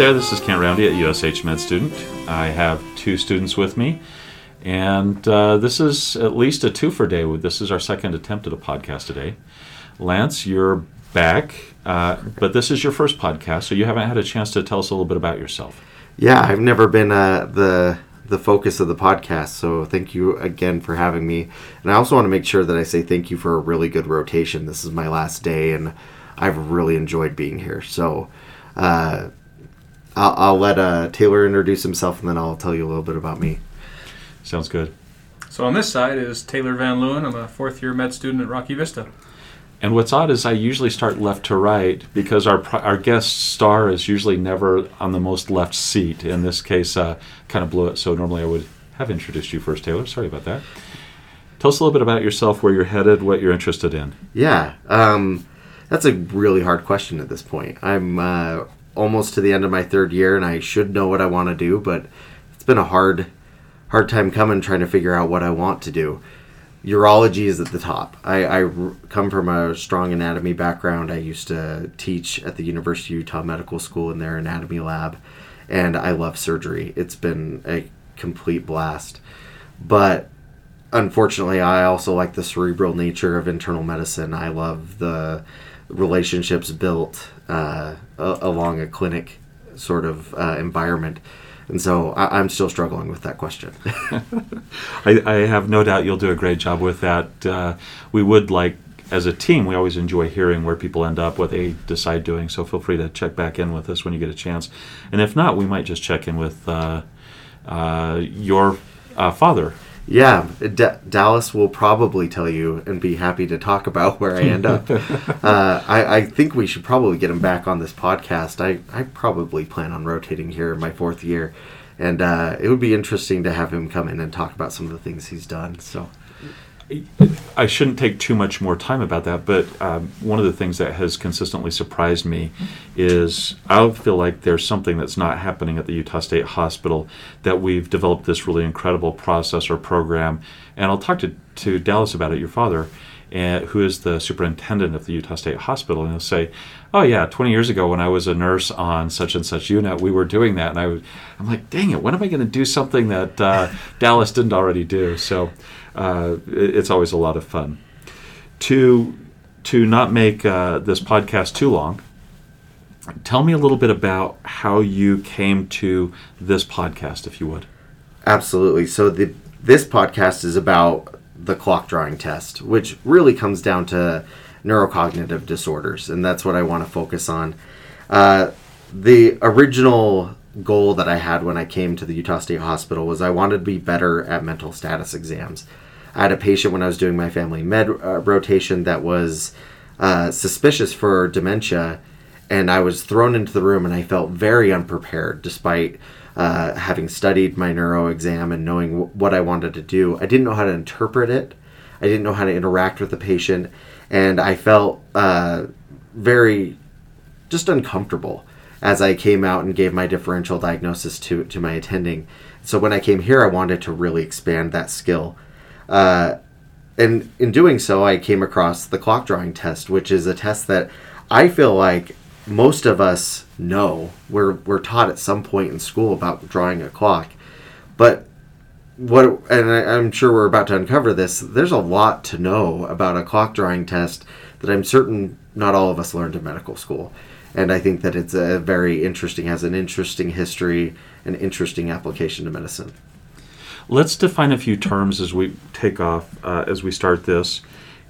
There, this is Kent Roundy at USH Med Student. I have two students with me, and uh, this is at least a two for day. This is our second attempt at a podcast today. Lance, you're back, uh, but this is your first podcast, so you haven't had a chance to tell us a little bit about yourself. Yeah, I've never been uh, the the focus of the podcast, so thank you again for having me. And I also want to make sure that I say thank you for a really good rotation. This is my last day, and I've really enjoyed being here. So uh, I'll, I'll, let uh, Taylor introduce himself, and then I'll tell you a little bit about me. Sounds good. So on this side is Taylor Van Leeuwen. I'm a fourth year med student at Rocky Vista. And what's odd is I usually start left to right because our our guest star is usually never on the most left seat. In this case, uh, kind of blew it. So normally I would have introduced you first, Taylor. Sorry about that. Tell us a little bit about yourself, where you're headed, what you're interested in. Yeah, um, that's a really hard question at this point. I'm uh, almost to the end of my third year, and I should know what I want to do, but it's been a hard, hard time coming trying to figure out what I want to do urology is at the top. I, I come from a strong anatomy background. I used to teach at the University of Utah Medical School in their anatomy lab, and I love surgery. It's been a complete blast. But unfortunately, I also like the cerebral nature of internal medicine. I love the relationships built uh, along a clinic sort of uh, environment and so I, am still struggling with that question. I, I, have no doubt you'll do a great job with that. Uh, we would like, as a team, we always enjoy hearing where people end up, what they decide doing. So feel free to check back in with us when you get a chance. And if not, we might just check in with uh, uh, your uh, father yeah, D- Dallas will probably tell you and be happy to talk about where I end up. uh, I, I, think we should probably get him back on this podcast. I, I probably plan on rotating here in my fourth year, and uh, it would be interesting to have him come in and talk about some of the things he's done. So I shouldn't take too much more time about that, but um, one of the things that has consistently surprised me is I feel like there's something that's not happening at the Utah State Hospital that we've developed this really incredible process or program. And I'll talk to, to Dallas about it, your father, uh, who is the superintendent of the Utah State Hospital, and he'll say, "Oh yeah, 20 years ago when I was a nurse on such and such unit, we were doing that." And I, I'm like, "Dang it, when am I going to do something that uh, Dallas didn't already do?" So uh, it's always a lot of fun. To to not make uh, this podcast too long, tell me a little bit about how you came to this podcast, if you would. Absolutely. So the this podcast is about the clock drawing test, which really comes down to neurocognitive disorders, and that's what I want to focus on. Uh, the original goal that I had when I came to the Utah State Hospital was I wanted to be better at mental status exams. I had a patient when I was doing my family med uh, rotation that was uh, suspicious for dementia, and I was thrown into the room and I felt very unprepared despite uh, having studied my neuro exam and knowing w- what I wanted to do. I didn't know how to interpret it, I didn't know how to interact with the patient, and I felt uh, very just uncomfortable as I came out and gave my differential diagnosis to, to my attending. So when I came here, I wanted to really expand that skill. Uh, and in doing so, I came across the clock drawing test, which is a test that I feel like most of us know. We're, we're taught at some point in school about drawing a clock. But what, and I, I'm sure we're about to uncover this, there's a lot to know about a clock drawing test that I'm certain not all of us learned in medical school and I think that it's a very interesting, has an interesting history, an interesting application to medicine. Let's define a few terms as we take off, uh, as we start this,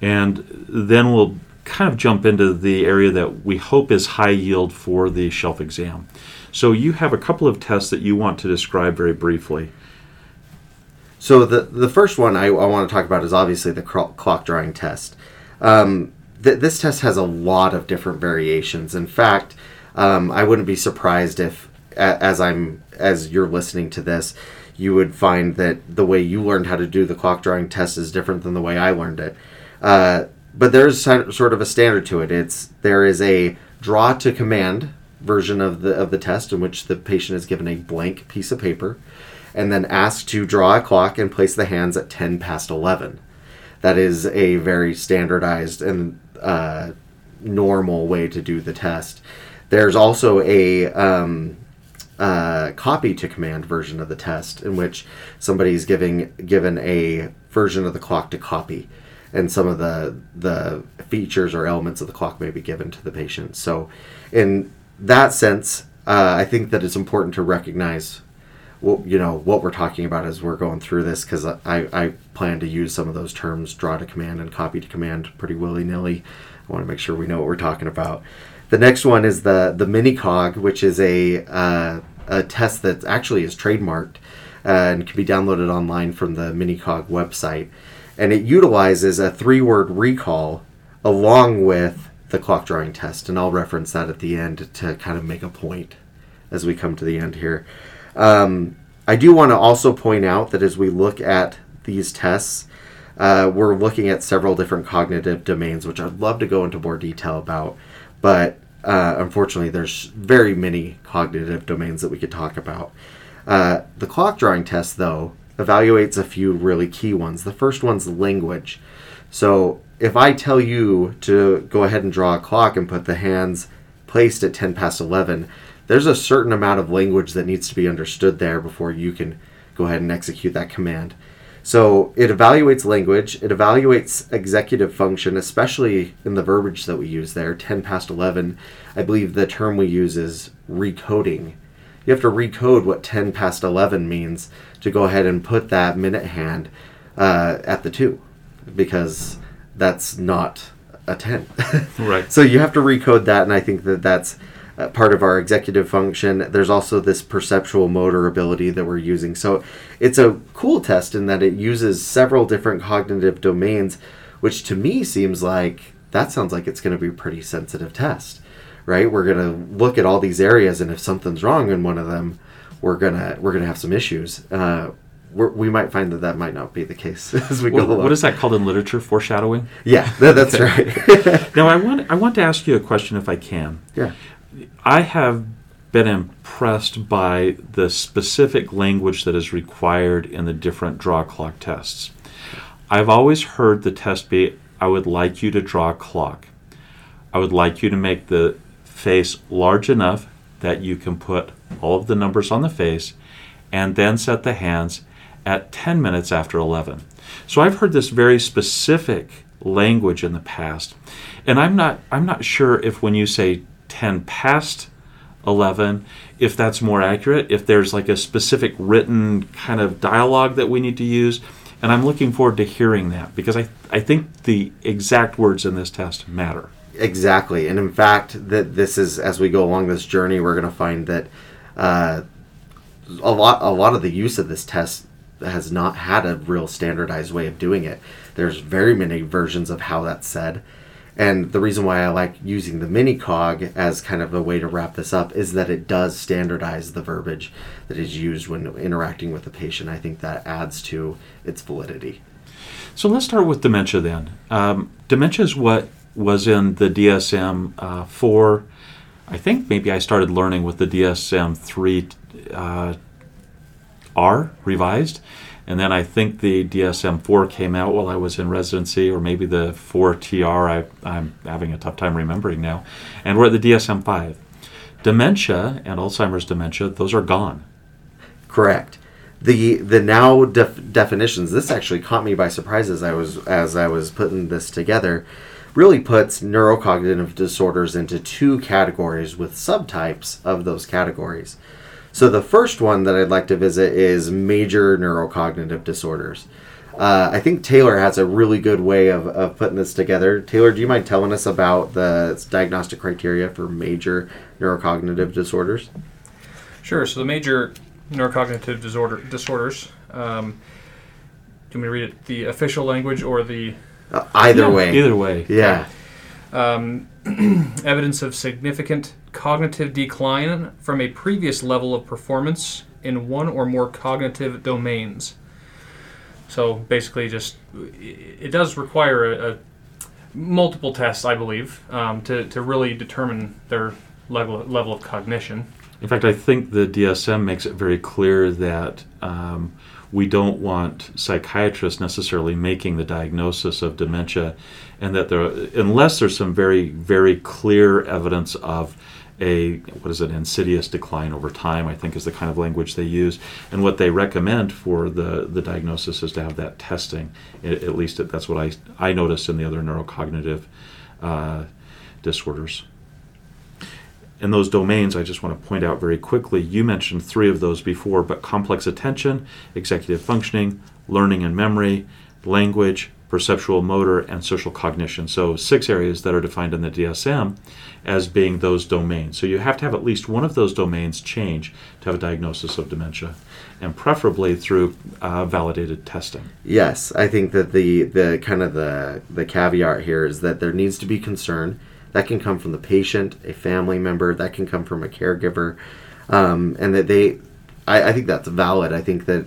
and then we'll kind of jump into the area that we hope is high yield for the shelf exam. So you have a couple of tests that you want to describe very briefly. So the the first one I, I want to talk about is obviously the clock drawing test. Um, th- this test has a lot of different variations. In fact, um, I wouldn't be surprised if, as I'm as you're listening to this, you would find that the way you learned how to do the clock drawing test is different than the way I learned it. Uh, but there's sort of a standard to it. It's there is a draw to command version of the of the test in which the patient is given a blank piece of paper and then asked to draw a clock and place the hands at 10 past 11 that is a very standardized and uh, normal way to do the test. There's also a um, uh, copy to command version of the test, in which somebody's giving given a version of the clock to copy, and some of the the features or elements of the clock may be given to the patient. So, in that sense, uh, I think that it's important to recognize what you know what we're talking about as we're going through this because I, I plan to use some of those terms draw to command and copy to command pretty willy-nilly. I want to make sure we know what we're talking about. The next one is the the mini cog which is a uh, a test that actually is trademarked uh, and can be downloaded online from the minicog website and it utilizes a three word recall along with the clock drawing test and i'll reference that at the end to kind of make a point as we come to the end here um, I do want to also point out that as we look at these tests, uh, we're looking at several different cognitive domains, which I'd love to go into more detail about. But uh, unfortunately, there's very many cognitive domains that we could talk about. Uh, the clock drawing test, though, evaluates a few really key ones. The first one's language. So if I tell you to go ahead and draw a clock and put the hands placed at 10 past 11, there's a certain amount of language that needs to be understood there before you can go ahead and execute that command. So it evaluates language, it evaluates executive function, especially in the verbiage that we use there. 10 past 11, I believe the term we use is recoding. You have to recode what 10 past 11 means to go ahead and put that minute hand uh, at the 2 because that's not a 10. Right. so you have to recode that, and I think that that's part of our executive function. There's also this perceptual motor ability that we're using. So it's a cool test in that it uses several different cognitive domains, which to me seems like that sounds like it's going to be a pretty sensitive test, right? We're going to look at all these areas, and if something's wrong in one of them, we're gonna we're gonna have some issues. Uh, we're, we might find that that might not be the case as we What, go along. what is that called in literature? Foreshadowing. Yeah, that, that's right. Now, I want I want to ask you a question, if I can. yeah. I have been impressed by the specific language that is required in the different draw clock tests. I've always heard the test be I would like you to draw a clock. I would like you to make the face large enough that you can put all of the numbers on the face and then set the hands at 10 minutes after 11. So I've heard this very specific language in the past. And I'm not I'm not sure if when you say 10 past 11 if that's more accurate if there's like a specific written kind of dialogue that we need to use. And i'm looking forward to hearing that because i, I think the exact words in this test matter. Exactly, and in fact, that this is as we go along this journey, we're going to find that uh, a lot, a lot of the use of this test has not had a real standardized way of doing it. There's very many versions of how that's said, and the reason why I like using the mini cog as kind of a way to wrap this up is that it does standardize the verbiage that is used when interacting with the patient. I think that adds to its validity. so let's start with dementia then um, dementia is what was in the dsm uh, 4 i think maybe i started learning with the dsm 3 uh, r revised and then I think the DSM 4 came out while I was in residency, or maybe the 4 TR. I, I'm having a tough time remembering now. And we're at the DSM 5. Dementia and Alzheimer's dementia, those are gone. Correct. The the now def- definitions. This actually caught me by surprise as I was as I was putting this together. Really puts neurocognitive disorders into two categories with subtypes of those categories. So the first one that I'd like to visit is major neurocognitive disorders. Uh, I think Taylor has a really good way of, of putting this together. Taylor, do you mind telling us about the diagnostic criteria for major neurocognitive disorders? Sure. So the major neurocognitive disorder disorders. Um, do you want me to read it the official language or the Uh, either Yeah, way. Either way. Yeah. Um, evidence of significant cognitive decline from a previous level of performance in one or more cognitive domains. So basically, just it does require a, a multiple tests, I believe, um, to, to really determine their level level of cognition. In fact, I think the DSM makes it very clear that um, we don't want psychiatrists necessarily making the diagnosis of dementia, and that there, unless there's some very, very clear evidence of a what is it insidious decline over time i think is the kind of language they use. And what they recommend for the the diagnosis is to have that testing. At, least that's what i i noticed in the other neurocognitive uh, disorders in those domains i just want to point out very quickly you mentioned three of those before but complex attention executive functioning learning and memory language perceptual motor and social cognition so six areas that are defined in the dsm as being those domains. So you have to have at least one of those domains change to have a diagnosis of dementia, and preferably through uh, validated testing. Yes, I think that the the kind of the the caveat here is that there needs to be concern. That can come from the patient, a family member. That can come from a caregiver, um, and that they. I, I think that's valid. I think that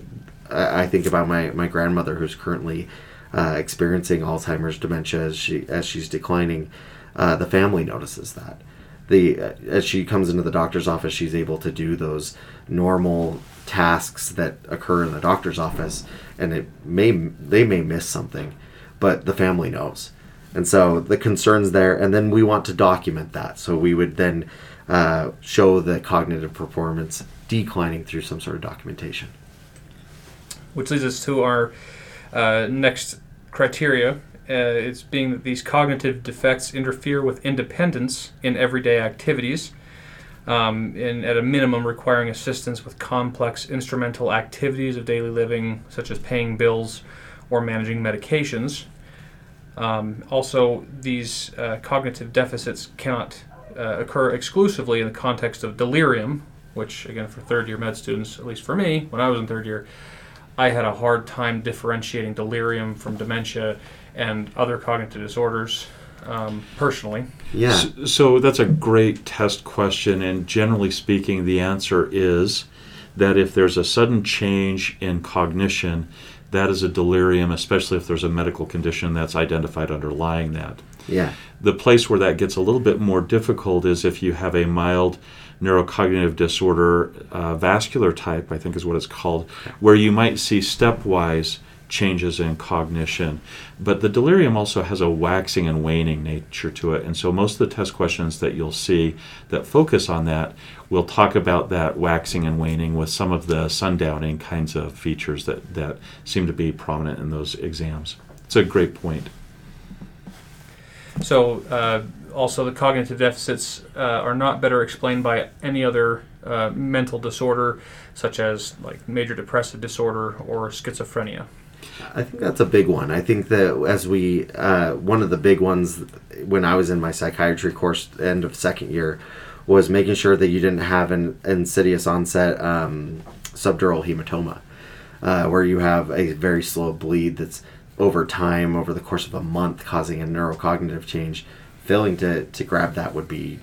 I, I think about my my grandmother who's currently uh, experiencing Alzheimer's dementia as she as she's declining uh, the family notices that. The uh, as she comes into the doctor's office, she's able to do those normal tasks that occur in the doctor's office, and it may they may miss something, but the family knows, and so the concerns there, and then we want to document that. So we would then uh, show the cognitive performance declining through some sort of documentation. Which leads us to our uh, next criteria, uh, it's being that these cognitive defects interfere with independence in everyday activities, um, and at a minimum requiring assistance with complex instrumental activities of daily living, such as paying bills or managing medications. Um, also, these uh, cognitive deficits cannot uh, occur exclusively in the context of delirium, which, again, for third year med students, at least for me, when I was in third year, I had a hard time differentiating delirium from dementia and other cognitive disorders um, personally. Yeah. So, so, that's a great test question, and generally speaking, the answer is that if there's a sudden change in cognition, that is a delirium, especially if there's a medical condition that's identified underlying that. Yeah. The place where that gets a little bit more difficult is if you have a mild neurocognitive disorder, uh, vascular type, I think is what it's called, where you might see stepwise changes in cognition. But the delirium also has a waxing and waning nature to it. And so most of the test questions that you'll see that focus on that will talk about that waxing and waning with some of the sundowning kinds of features that, that seem to be prominent in those exams. It's a great point. So, uh, also, the cognitive deficits uh, are not better explained by any other uh, mental disorder, such as like major depressive disorder or schizophrenia. I think that's a big one. I think that as we, uh, one of the big ones when I was in my psychiatry course, end of second year, was making sure that you didn't have an insidious onset um, subdural hematoma, uh, where you have a very slow bleed that's over time, over the course of a month, causing a neurocognitive change. Failing to, to grab that would be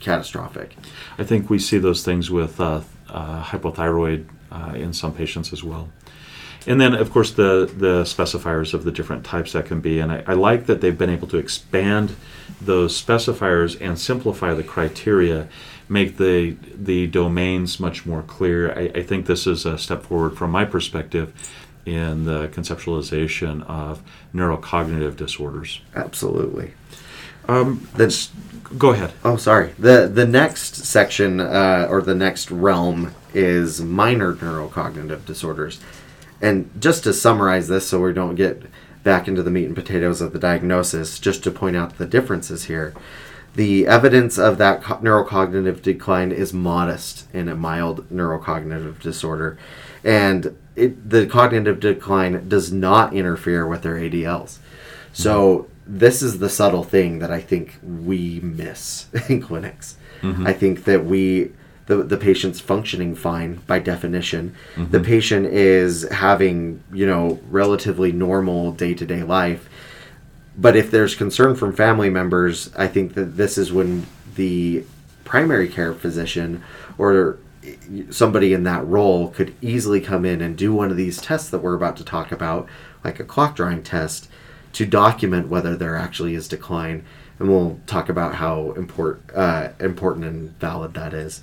catastrophic. I think we see those things with uh, uh, hypothyroid uh, in some patients as well and then of course the the specifiers of the different types that can be. And I, I, like that they've been able to expand those specifiers and simplify the criteria make the the domains much more clear. I, I think this is a step forward from my perspective in the conceptualization of neurocognitive disorders. Absolutely. Um, go ahead. Oh sorry. The the next section uh, or the next realm is minor neurocognitive disorders and just to summarize this so we don't get back into the meat and potatoes of the diagnosis, just to point out the differences here. The evidence of that co- neurocognitive decline is modest in a mild neurocognitive disorder, and it, the cognitive decline does not interfere with their ADLs. So, this is the subtle thing that I think we miss in clinics. Mm-hmm. I think that we the, the patient's functioning fine by definition. Mm-hmm. The patient is having, you know, relatively normal day to day life. But if there's concern from family members, I think that this is when the primary care physician or somebody in that role could easily come in and do one of these tests that we're about to talk about, like a clock drawing test, to document whether there actually is decline. And we'll talk about how import, uh, important and valid that is.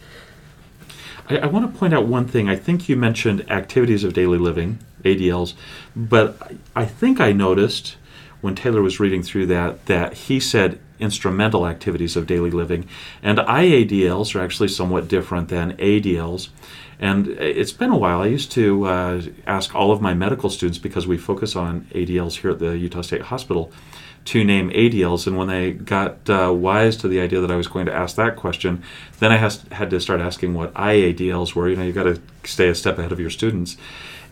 I, I want to point out one thing. I think you mentioned activities of daily living, ADLs, but I think I noticed when Taylor was reading through that that he said instrumental activities of daily living. And IADLs are actually somewhat different than ADLs. And it's been a while. I used to uh, ask all of my medical students because we focus on ADLs here at the Utah State Hospital to name ADLs. And when they got uh, wise to the idea that I was going to ask that question, then I has, had to start asking what IADLs were. You know, you've got to stay a step ahead of your students.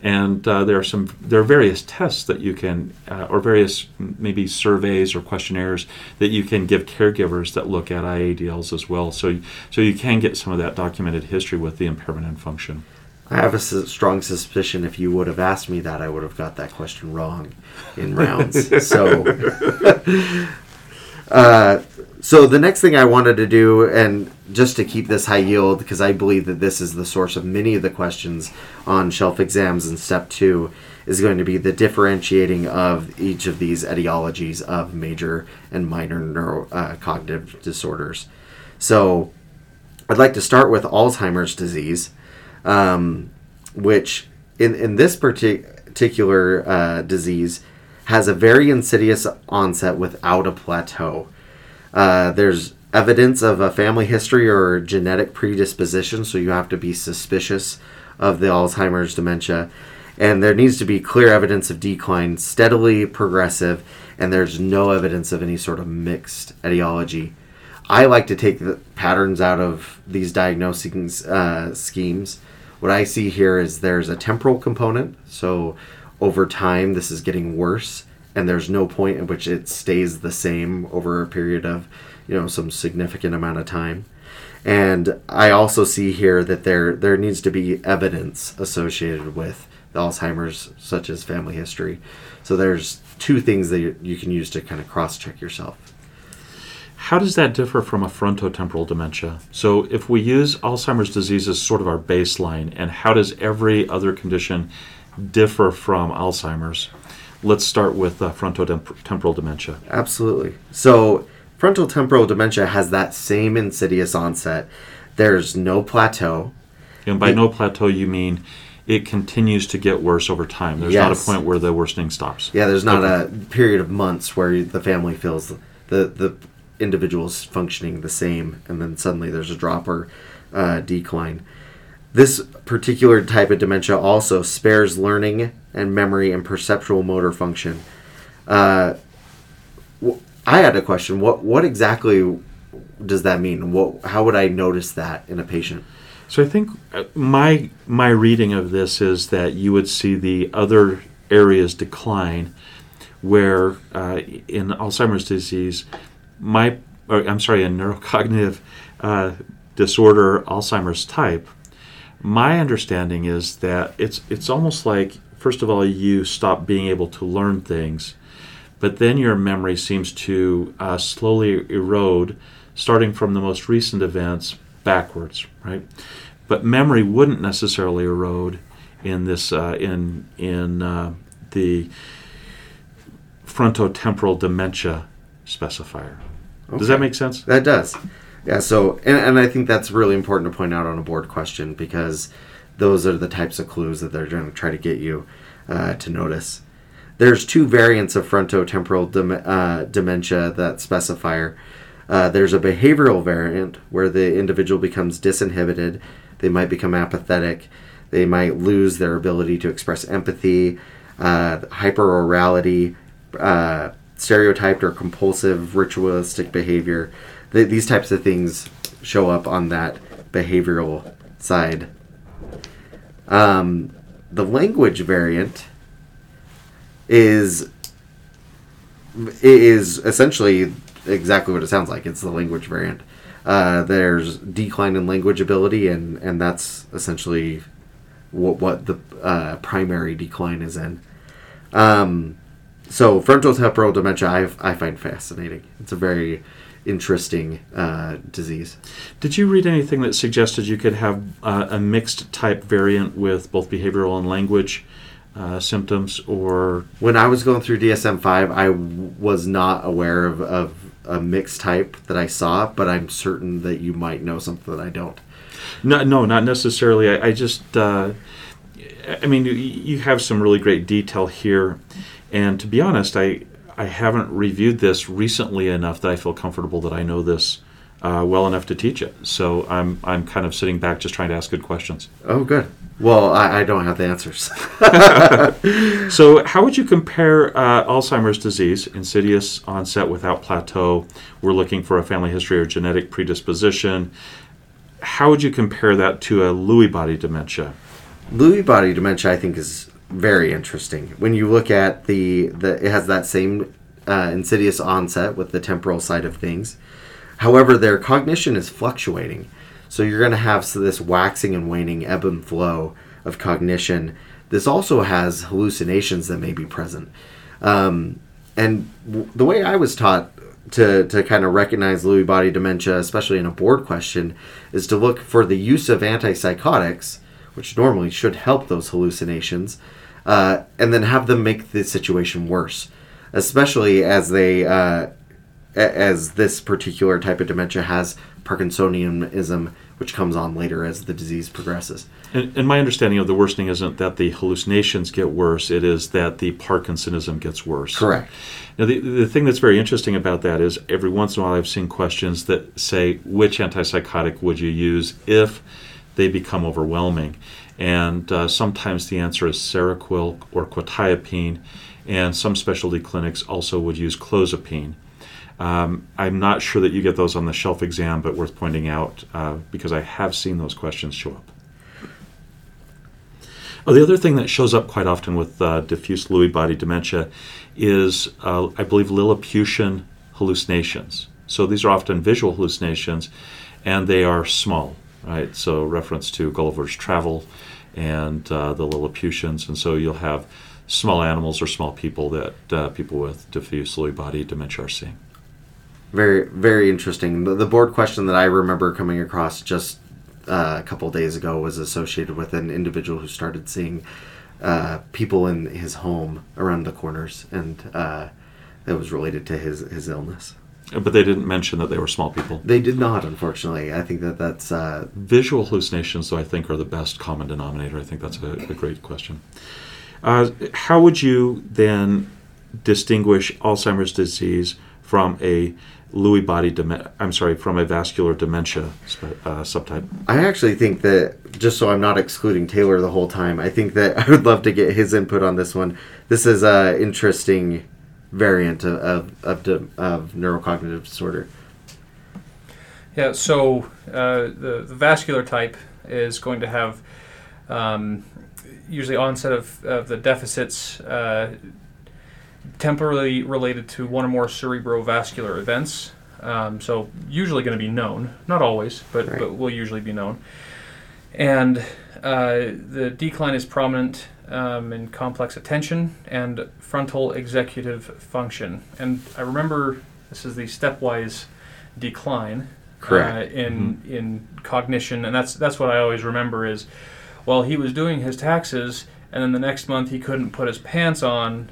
And uh, there are some, there are various tests that you can, uh, or various maybe surveys or questionnaires that you can give caregivers that look at IADLs as well. So, so you can get some of that documented history with the impairment and function. I have a strong suspicion if you would have asked me that, I would have got that question wrong in rounds. so, uh, so the next thing I wanted to do, and just to keep this high yield, because I believe that this is the source of many of the questions on shelf exams in step two, is going to be the differentiating of each of these etiologies of major and minor neurocognitive uh, disorders. So, I'd like to start with Alzheimer's disease um, which in, in this partic- particular uh, disease has a very insidious onset without a plateau. Uh, there's evidence of a family history or genetic predisposition, so you have to be suspicious of the Alzheimer's dementia. And there needs to be clear evidence of decline, steadily progressive, and there's no evidence of any sort of mixed etiology. I like to take the patterns out of these diagnosing uh, schemes. What I see here is there's a temporal component, so over time this is getting worse, and there's no point at which it stays the same over a period of, you know, some significant amount of time. And I also see here that there there needs to be evidence associated with the Alzheimer's, such as family history. So there's two things that you can use to kind of cross check yourself. How does that differ from a frontotemporal dementia? So, if we use Alzheimer's disease as sort of our baseline, and how does every other condition differ from Alzheimer's? Let's start with uh, frontotemporal dementia. Absolutely. So, frontotemporal dementia has that same insidious onset. There's no plateau. And by no plateau, you mean it continues to get worse over time. There's not a point where the worsening stops. Yeah, there's not Okay. a period of months where the family feels the the individual's functioning the same, and then suddenly there's a drop or uh, decline. This particular type of dementia also spares learning and memory and perceptual motor function. Uh, I had a question. What what exactly does that mean? What how would I notice that in a patient? So I think uh, my my reading of this is that you would see the other areas decline, where uh, in Alzheimer's disease, my or, I'm sorry, a neurocognitive uh, disorder, Alzheimer's type, my understanding is that it's it's almost like first of all you stop being able to learn things, but then your memory seems to uh, slowly erode, starting from the most recent events backwards, right? But memory wouldn't necessarily erode in this uh, in in uh, the frontotemporal dementia specifier. Does that make sense? That does. Yeah, so, and, and I think that's really important to point out on a board question because those are the types of clues that they're going to try to get you uh, to notice. There's two variants of frontotemporal dem- uh, dementia that specifier. Uh, there's a behavioral variant where the individual becomes disinhibited, they might become apathetic, they might lose their ability to express empathy, uh, hyperorality, uh, stereotyped or compulsive ritualistic behavior. Th- these types of things show up on that behavioral side. Um, the language variant is is essentially exactly what it sounds like. It's the language variant. Uh, there's decline in language ability, and and that's essentially what what the uh, primary decline is in. Um, so frontal temporal dementia, I, I find fascinating. It's a very interesting uh, disease. Did you read anything that suggested you could have uh, a mixed type variant with both behavioral and language uh, symptoms, or When I was going through DSM five, I w- was not aware of, of a mixed type that I saw, but I'm certain that you might know something that I don't. no, no, not necessarily. I, I just, uh, I mean, you, you have some really great detail here, and to be honest, I. I haven't reviewed this recently enough that I feel comfortable that I know this uh, well enough to teach it. So I'm I'm kind of sitting back, just trying to ask good questions. Oh, good. Well, I, I don't have the answers. So, how would you compare uh, Alzheimer's disease, insidious onset without plateau? We're looking for a family history or genetic predisposition. How would you compare that to a Lewy body dementia? Lewy body dementia, I think, is very interesting. When you look at the, the it has that same uh, insidious onset with the temporal side of things. However, their cognition is fluctuating. So you're going to have so this waxing and waning ebb and flow of cognition. This also has hallucinations that may be present. Um, and w- the way I was taught to, to kind of recognize Lewy body dementia, especially in a board question, is to look for the use of antipsychotics, which normally should help those hallucinations, uh, and then have them make the situation worse, especially as they uh, as this particular type of dementia has Parkinsonianism, which comes on later as the disease progresses. And, and my understanding of the worsening isn't that the hallucinations get worse; it is that the Parkinsonism gets worse. Correct. Now, the, the thing that's very interesting about that is every once in a while I've seen questions that say, which antipsychotic would you use if they become overwhelming? And uh, sometimes the answer is Seroquel or quetiapine, and some specialty clinics also would use clozapine. Um, I'm not sure that you get those on the shelf exam, but worth pointing out uh, because I have seen those questions show up. Oh, the other thing that shows up quite often with uh, diffuse Lewy body dementia is, uh, I believe, Lilliputian hallucinations. So these are often visual hallucinations, and they are small, right? So reference to Gulliver's Travel and uh, the Lilliputians, and so you'll have small animals or small people that uh, people with diffuse Lewy body dementia are seeing. Very, very interesting. The, the board question that I remember coming across just uh, a couple days ago was associated with an individual who started seeing uh, people in his home around the corners, and uh, it was related to his his illness. But they didn't mention that they were small people. They did not, unfortunately. I think that that's uh, Visual hallucinations, though, I think are the best common denominator. I think that's a, a great question. Uh, how would you then distinguish Alzheimer's disease from a Lewy body I'm sorry, from a vascular dementia sp- uh, subtype? I actually think that just so I'm not excluding Taylor the whole time, I think that I would love to get his input on this one. This is a interesting variant of of, of, of neurocognitive disorder. Yeah, so uh, the, the vascular type is going to have um, usually onset of, of the deficits uh, temporarily related to one or more cerebrovascular events. Um, so usually going to be known, not always, but, Right. but will usually be known. And uh, the decline is prominent um, in complex attention and frontal executive function. And I remember this is the stepwise decline Correct. uh, in in cognition, and that's that's what I always remember is, well, he was doing his taxes, and then the next month he couldn't put his pants on,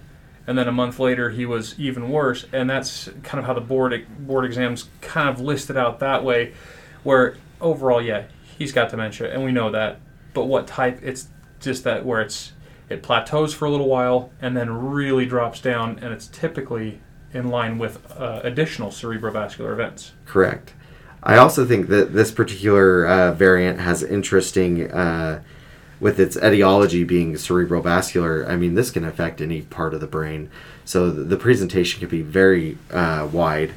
and then a month later he was even worse, and that's kind of how the board board exams kind of listed out that way, where overall, yeah, he's got dementia, and we know that, but what type? It's just that where it's it plateaus for a little while and then really drops down, and it's typically in line with uh, additional cerebrovascular events. Correct. I also think that this particular uh, variant has interesting, uh, with its etiology being cerebrovascular. I mean, this can affect any part of the brain, so the, presentation can be very uh, wide.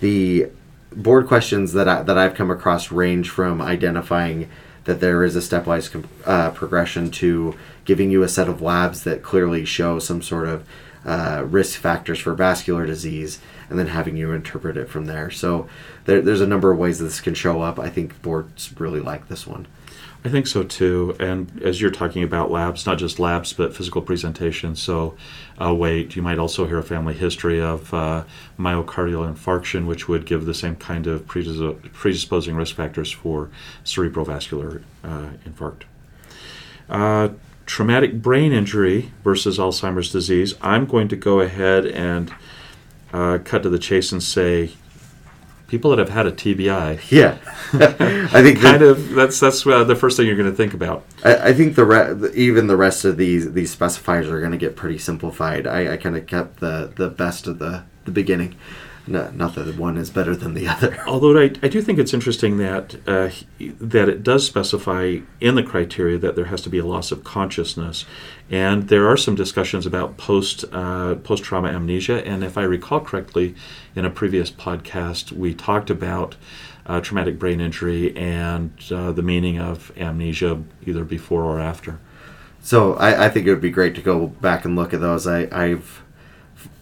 The board questions that I, that I've come across range from identifying that there is a stepwise com- uh, progression to giving you a set of labs that clearly show some sort of uh, risk factors for vascular disease, and then having you interpret it from there. So there, there's a number of ways this can show up. I think boards really like this one. I think so too. And as you're talking about labs, not just labs, but physical presentation. So, uh, weight, you might also hear a family history of uh, myocardial infarction, which would give the same kind of predis- predisposing risk factors for cerebrovascular uh, infarct. Uh, traumatic brain injury versus Alzheimer's disease. I'm going to go ahead and uh, cut to the chase and say people that have had a TBI. Yeah, I think Kind that, of. That's that's uh, the first thing you're going to think about. I, I think the re- even the rest of these these specifiers are going to get pretty simplified. I, I kind of kept the the best of the the beginning. No, not that one is better than the other. Although I, I do think it's interesting that uh, that it does specify in the criteria that there has to be a loss of consciousness, and there are some discussions about post uh, post trauma amnesia. And if I recall correctly, in a previous podcast, we talked about uh, traumatic brain injury and uh, the meaning of amnesia either before or after. So I, I think it would be great to go back and look at those. I, I've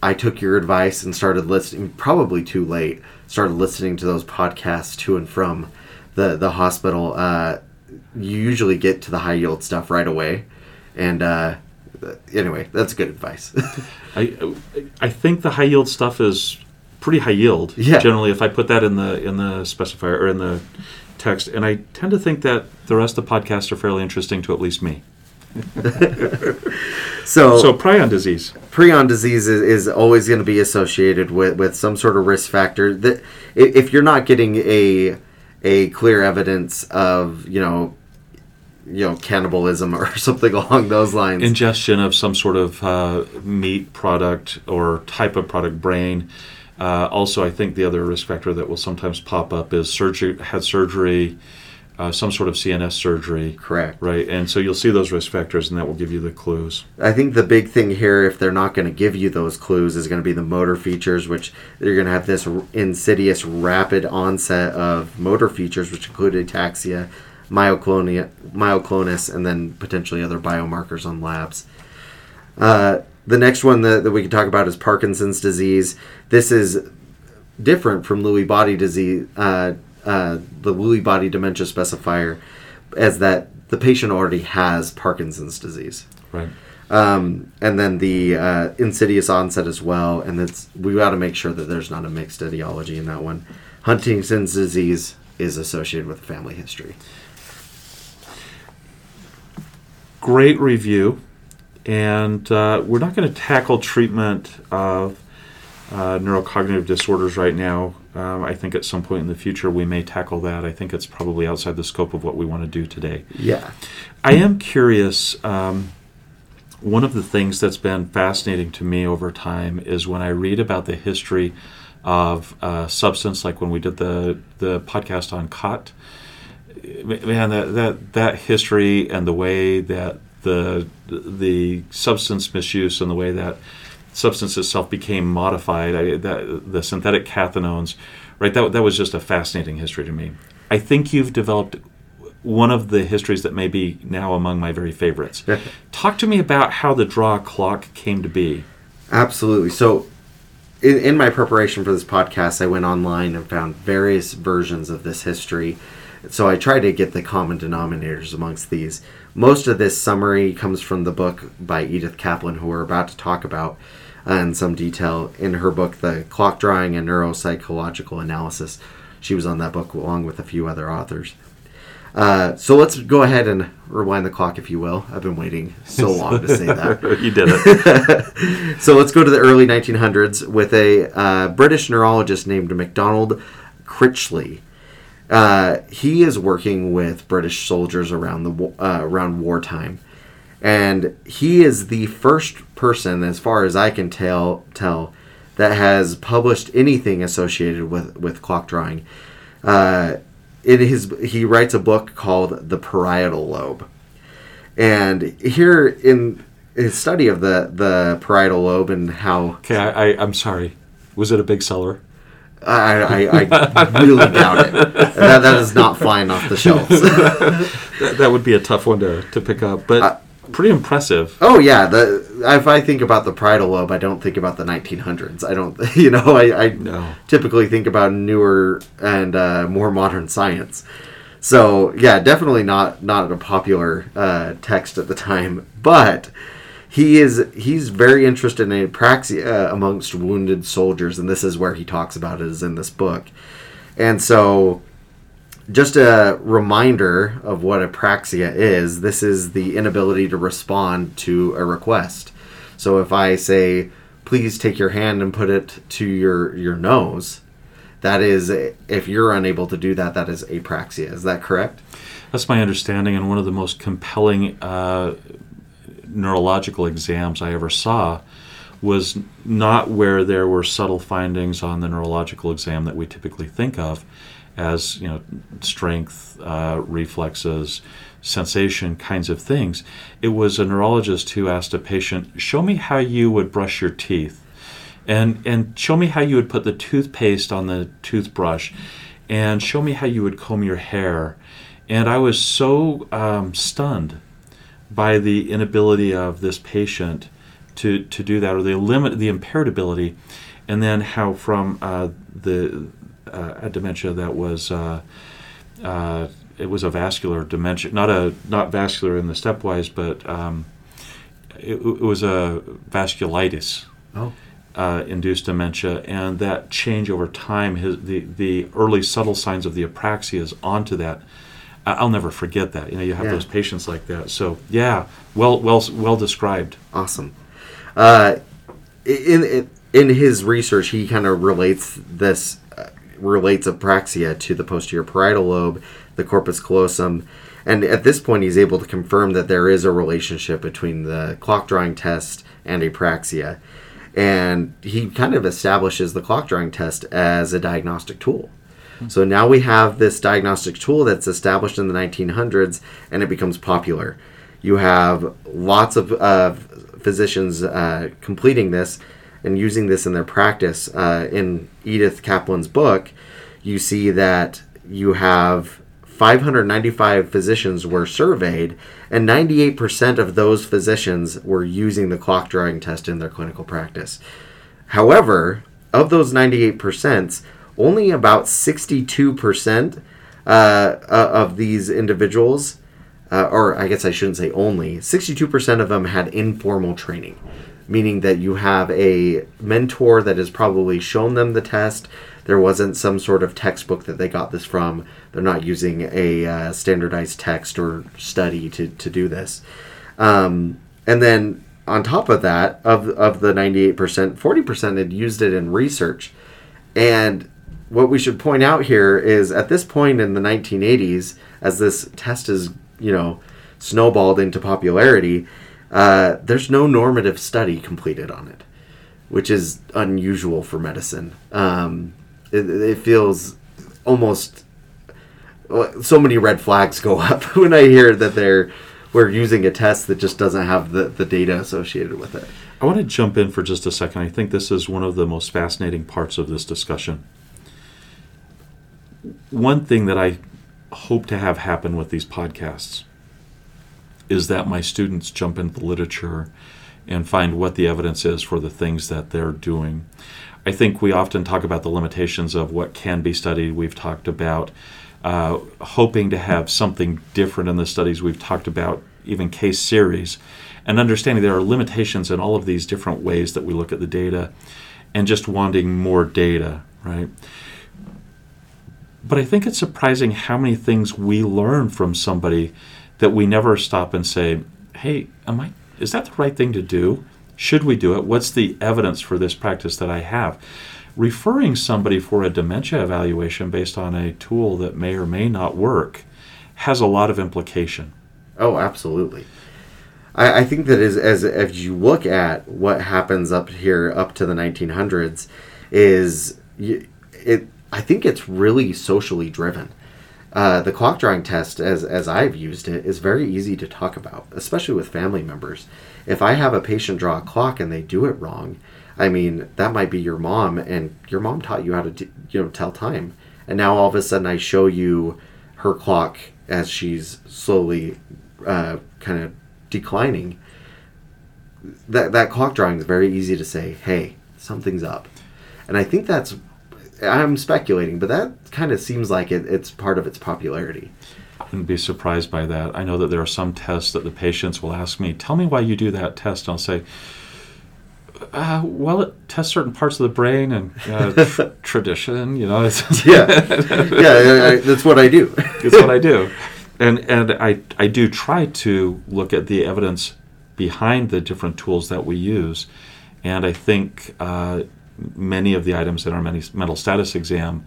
I took your advice and started listening. Probably too late. Started listening to those podcasts to and from the the hospital. Uh, you usually get to the high yield stuff right away, and uh, anyway, that's good advice. I I think the high yield stuff is pretty high yield. Yeah. Generally, if I put that in the in the specifier or in the text, and I tend to think that the rest of the podcasts are fairly interesting to at least me. so, So prion disease. Prion disease is, is always going to be associated with, with some sort of risk factor. That if you're not getting a a clear evidence of you know you know cannibalism or something along those lines, ingestion of some sort of uh, meat product or type of product brain. Uh, also, I think the other risk factor that will sometimes pop up is surgery, had surgery, uh, some sort of CNS surgery, correct. right? And so you'll see those risk factors, and that will give you the clues. I think the big thing here, if they're not going to give you those clues, is going to be the motor features, which you're going to have this insidious, rapid onset of motor features, which include ataxia, myoclonia, myoclonus, and then potentially other biomarkers on labs. Uh, the next one that, that we can talk about is Parkinson's disease. This is different from Lewy body disease, uh, uh, the Lewy body dementia specifier, as that the patient already has Parkinson's disease Right. um, and then the uh, insidious onset as well. And it's we got to make sure that there's not a mixed etiology in that one. Huntington's disease is associated with family history. great review, and uh, we're not going to tackle treatment of uh, neurocognitive disorders right now. Um, I think at some point in the future we may tackle that. I think it's probably outside the scope of what we want to do today. Yeah, I am curious. Um, one of the things that's been fascinating to me over time is when I read about the history of uh, substance, like when we did the the podcast on khat. Man, that, that that history and the way that the the substance misuse and the way that substance itself became modified, I, that the synthetic cathinones, right? That that was just a fascinating history to me. I think you've developed one of the histories that may be now among my very favorites. Talk to me about how the draw clock came to be. absolutely. So, in, in my preparation for this podcast, I went online and found various versions of this history. So I tried to get the common denominators amongst these. Most of this summary comes from the book by Edith Kaplan, who we're about to talk about uh, in some detail in her book, The Clock Drawing and Neuropsychological Analysis. She was on that book along with a few other authors. Uh, so let's go ahead and rewind the clock, if you will. I've been waiting so long to say that. you did it. So let's go to the early 1900s with a uh, British neurologist named MacDonald Critchley. Uh, he is working with British soldiers around the uh, around wartime, and he is the first person, as far as I can tell, tell that has published anything associated with with clock drawing. Uh, in his he writes a book called The Parietal Lobe, and here in his study of the the parietal lobe and how Okay, I, I, I'm sorry. Was it a big seller? I, I, I really doubt it. That, that is not flying off the shelves. That, that would be a tough one to, to pick up, but pretty impressive. oh yeah, the if I think about the parietal lobe, I don't think about the 1900s. I don't, you know, I, I No. typically think about newer and uh, more modern science. So yeah, definitely not not a popular uh, text at the time, but he is he's very interested in apraxia amongst wounded soldiers, and this is where he talks about it is in this book. And so, just a reminder of what apraxia is. This is the inability to respond to a request. So if I say, "Please take your hand and put it to your your nose," that is, if you're unable to do that, that is apraxia. Is that correct? That's my understanding, and one of the most compelling uh, neurological exams I ever saw was not where there were subtle findings on the neurological exam that we typically think of as you know strength, uh, reflexes, sensation kinds of things. It was a neurologist who asked a patient, "Show me how you would brush your teeth." And, and show me how you would put the toothpaste on the toothbrush and show me how you would comb your hair and I was so um, stunned by the inability of this patient to, to do that, or the limit, the impaired ability, and then how from uh, the uh, a dementia that was uh, uh it was a vascular dementia, not a not vascular in the stepwise, but um, it, it, was a vasculitis. Oh. Uh, induced dementia, and that change over time, his, the the early subtle signs of the apraxias onto that I'll never forget that. You know, you have yeah. those patients like that. So yeah, well, well, well described. Awesome. Uh, in, in in his research, he kind of relates this relates apraxia to the posterior parietal lobe, the corpus callosum, and at this point, he's able to confirm that there is a relationship between the clock drawing test and apraxia, and he kind of establishes the clock drawing test as a diagnostic tool. So now we have this diagnostic tool that's established in the 1900s and it becomes popular. You have lots of uh, physicians uh, completing this and using this in their practice. Uh, in Edith Kaplan's book, you see that you have 595 physicians were surveyed, and 98% of those physicians were using the clock drawing test in their clinical practice. However, of those 98%, only about 62% uh, of these individuals, uh, or I guess I shouldn't say only, 62% of them had informal training, meaning that you have a mentor that has probably shown them the test. There wasn't some sort of textbook that they got this from. They're not using a uh, standardized text or study to, to do this. Um, and then on top of that, of, of the 98%, 40% had used it in research. And what we should point out here is at this point in the 1980s, as this test is, you know, snowballed into popularity, uh, there's no normative study completed on it, which is unusual for medicine. Um, it, it feels almost so many red flags go up when I hear that they're we're using a test that just doesn't have the, the data associated with it. I want to jump in for just a second. I think this is one of the most fascinating parts of this discussion one thing that I hope to have happen with these podcasts is that my students jump into the literature and find what the evidence is for the things that they're doing. I think we often talk about the limitations of what can be studied. We've talked about uh, hoping to have something different in the studies. We've talked about even case series and understanding there are limitations in all of these different ways that we look at the data and just wanting more data, right? But I think it's surprising how many things we learn from somebody that we never stop and say, "Hey, am I is that the right thing to do? Should we do it? What's the evidence for this practice that I have?" Referring somebody for a dementia evaluation based on a tool that may or may not work has a lot of implication. Oh, absolutely. I, I think that as, as as you look at what happens up here up to the 1900s, is it I think it's really socially driven. Uh, the clock drawing test, as as I've used it, is very easy to talk about, especially with family members. If I have a patient draw a clock and they do it wrong, I mean that might be your mom, and your mom taught you how to you know tell time, and now all of a sudden I show you her clock as she's slowly uh, kind of declining. That that clock drawing is very easy to say, hey, something's up, and I think that's I'm speculating, but that kind of seems like it, it's part of its popularity. I wouldn't be surprised by that. I know that there are some tests that the patients will ask me, "Tell me why you do that test." And I'll say, uh, "Well, it tests certain parts of the brain and uh, tr- tradition." You know, yeah, yeah, that's what I do. it's what I do, and and I I do try to look at the evidence behind the different tools that we use, and I think. Uh, many of the items in our mental status exam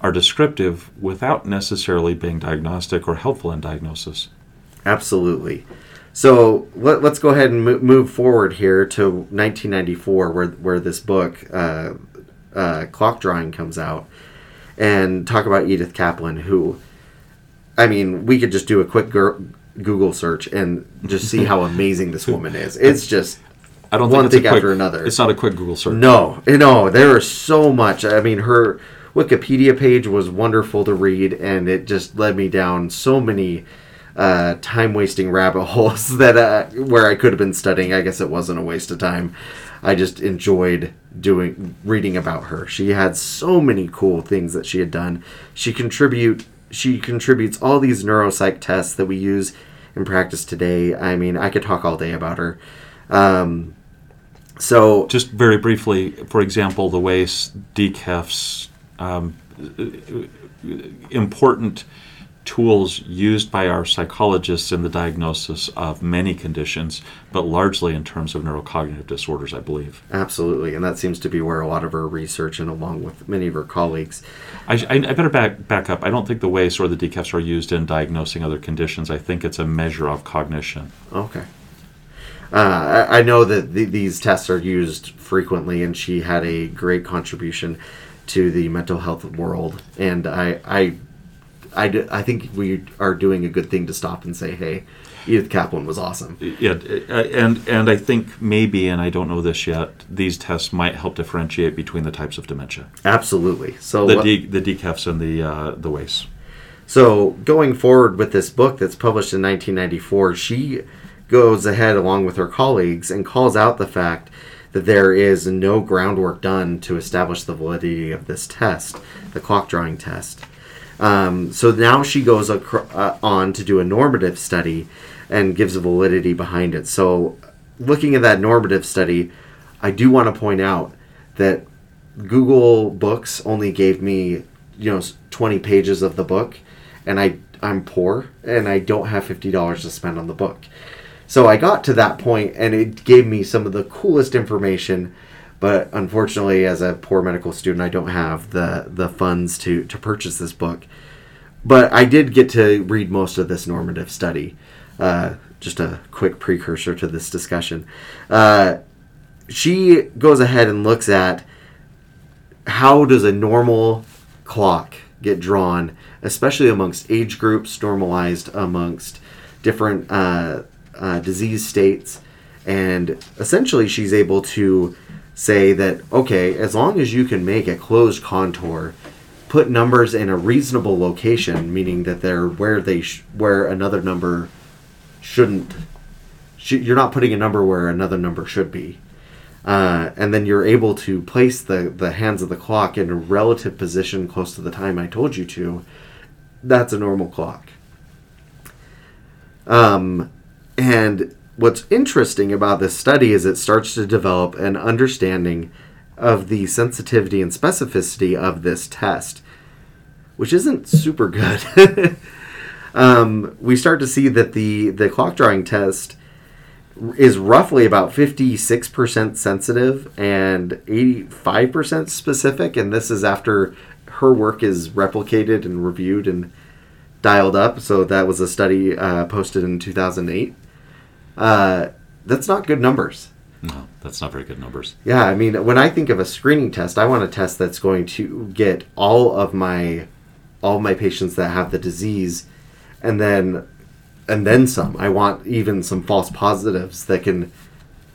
are descriptive without necessarily being diagnostic or helpful in diagnosis. Absolutely. So let, us go ahead and mo- move forward here to 1994, where where this book, uh, uh, Clock Drawing, comes out, and talk about Edith Kaplan, who, I mean, we could just do a quick Google search and just see how amazing this woman is. It's just I don't One think it's a thing quick, after another. It's not a quick Google search. No, no, there is so much. I mean, her Wikipedia page was wonderful to read, and it just led me down so many uh, time wasting rabbit holes that uh, where I could have been studying. I guess it wasn't a waste of time. I just enjoyed doing reading about her. She had so many cool things that she had done. She contribute she contributes all these neuropsych tests that we use in practice today. I mean, I could talk all day about her. Um, so Just very briefly, for example, the WAIS D-KEFS um, important tools used by our psychologists in the diagnosis of many conditions, but largely in terms of neurocognitive disorders, I believe. Absolutely, and that seems to be where a lot of her research, and along with many of her colleagues, I, I, I better back, back up. I don't think the WAIS or the D-KEFS are used in diagnosing other conditions. I think it's a measure of cognition. Okay. Uh, I, I know that the, these tests are used frequently, and she had a great contribution to the mental health world. And I, I, I, d- I think we are doing a good thing to stop and say, hey, Edith Kaplan was awesome. Yeah, and and I think maybe, and I don't know this yet, these tests might help differentiate between the types of dementia, Absolutely. So the what- D, the D-KEFS and the uh, the WAIS. So going forward with this book that's published in 1994, she goes ahead along with her colleagues and calls out the fact that there is no groundwork done to establish the validity of this test, the clock drawing test. Um, so now she goes uh, on to do a normative study and gives a validity behind it. So looking at that normative study, I do want to point out that Google Books only gave me, you know, 20 pages of the book, and I I'm poor and I don't have fifty dollars to spend on the book. So I got to that point, and it gave me some of the coolest information. But unfortunately, as a poor medical student, I don't have the the funds to to purchase this book. But I did get to read most of this normative study. Uh, just a quick precursor to this discussion. Uh, she goes ahead and looks at how does a normal clock get drawn, especially amongst age groups, normalized amongst different uh, uh, disease states, and essentially she's able to say that okay, as long as you can make a closed contour, put numbers in a reasonable location, meaning that they're where they sh- where another number shouldn't. Sh- you're not putting a number where another number should be uh, and then you're able to place the, the hands of the clock in a relative position close to the time I told you to, that's a normal clock. Um, and what's interesting about this study is it starts to develop an understanding of the sensitivity and specificity of this test, which isn't super good. um, we start to see that the, the clock drawing test is roughly about 56% sensitive and 85% specific and this is after her work is replicated and reviewed and dialed up so that was a study uh, posted in 2008 uh, that's not good numbers No, that's not very good numbers. yeah i mean when i think of a screening test i want a test that's going to get all of my all my patients that have the disease and then and then some. I want even some false positives that can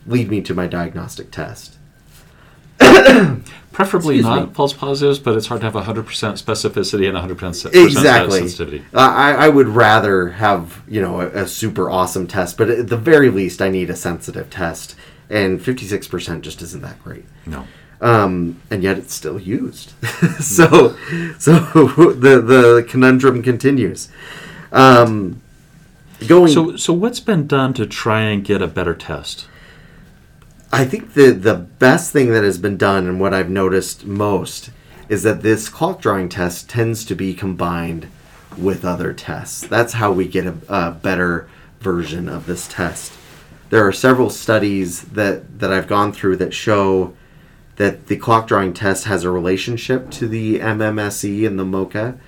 lead me to my diagnostic test. Preferably Excuse not me. false positives, but it's hard to have 100% specificity and 100% se- Exactly. sensitivity. Uh, I, I would rather have you know a, a super awesome test, but at the very least, I need a sensitive test, and fifty six percent just isn't that great. No. um, and yet it's still used. so, so the the conundrum continues. Um, going, So, so what's been done to try and get a better test? I think the the best thing that has been done, and what I've noticed most, is that this clock drawing test tends to be combined with other tests. That's how we get a, a better version of this test. There are several studies that that I've gone through that show that the clock drawing test has a relationship to the MMSE and the MOCA,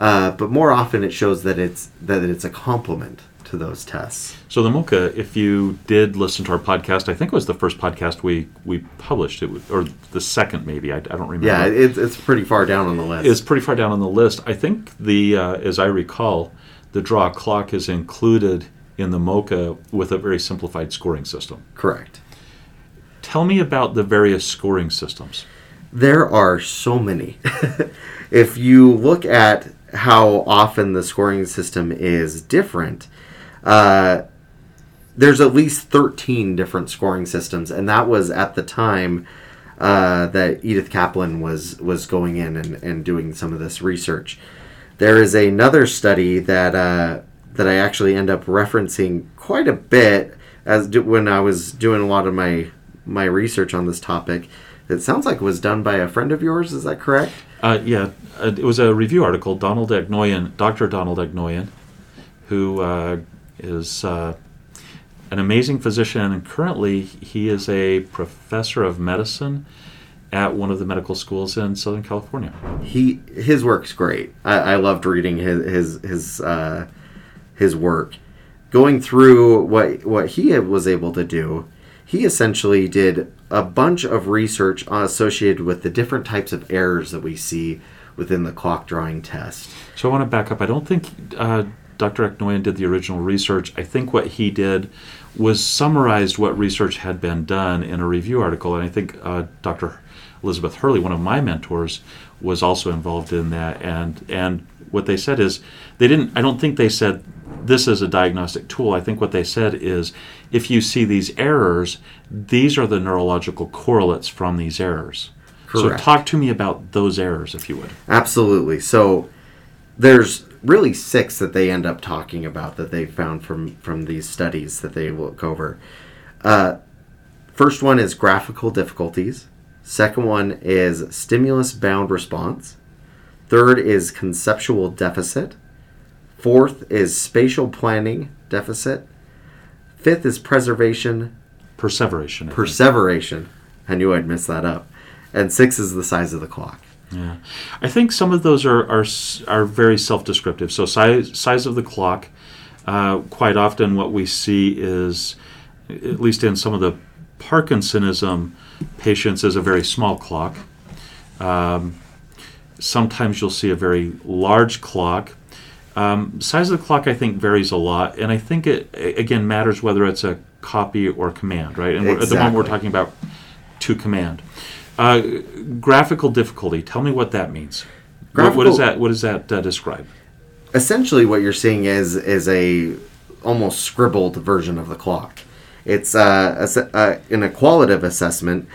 uh, but more often it shows that it's that it's a complement to those tests. So the MOCA, if you did listen to our podcast, I think it was the first podcast we we published, it was, or the second maybe. I, I don't remember. Yeah, it's, it's pretty far down on the list. It's pretty far down on the list. I think the, uh, as I recall, the draw clock is included in the MOCA with a very simplified scoring system. correct. Tell me about the various scoring systems. There are so many. if you look at how often the scoring system is different, uh, there's at least 13 different scoring systems, and that was at the time uh, that Edith Kaplan was was going in and, and doing some of this research. There is another study that uh, that I actually end up referencing quite a bit as do, when I was doing a lot of my my research on this topic. It sounds like it was done by a friend of yours. Is that correct? Uh, yeah, uh, it was a review article. Donald Eknoyan, Dr. Donald Eknoyan, who uh, is uh, an amazing physician, and currently he is a professor of medicine at one of the medical schools in Southern California. he his work's great. I, I loved reading his his his uh, his work. Going through what what he was able to do, he essentially did a bunch of research associated with the different types of errors that we see within the clock drawing test. So I want to back up. I don't think uh, Dr. Eknoyan did the original research. I think what he did was summarized what research had been done in a review article, and I think uh, Dr. Elizabeth Hurley, one of my mentors, was also involved in that. And and what they said is they didn't. I don't think they said this is a diagnostic tool. I think what they said is if you see these errors, these are the neurological correlates from these errors. Correct. So talk to me about those errors, if you would. Absolutely. So there's really six that they end up talking about that they found from from these studies that they look over. Uh, first one is graphical difficulties. Second one is stimulus bound response. Third is conceptual deficit. Fourth is spatial planning deficit. Fifth is preservation Perseveration. I perseveration. I knew I'd mess that up. And six is the size of the clock. Yeah, I think some of those are are, are very self-descriptive. So size size of the clock. Uh, quite often, what we see is, at least in some of the Parkinsonism patients, is a very small clock. Um, sometimes you'll see a very large clock. Um, size of the clock, I think, varies a lot, and I think it again matters whether it's a copy or command, right? And we're, at the moment we're talking about to command. Uh, graphical difficulty. Tell me what that means. What, what does that What does that uh, describe? essentially what you're seeing is is a almost scribbled version of the clock. It's uh, a, se- uh, in a qualitative assessment.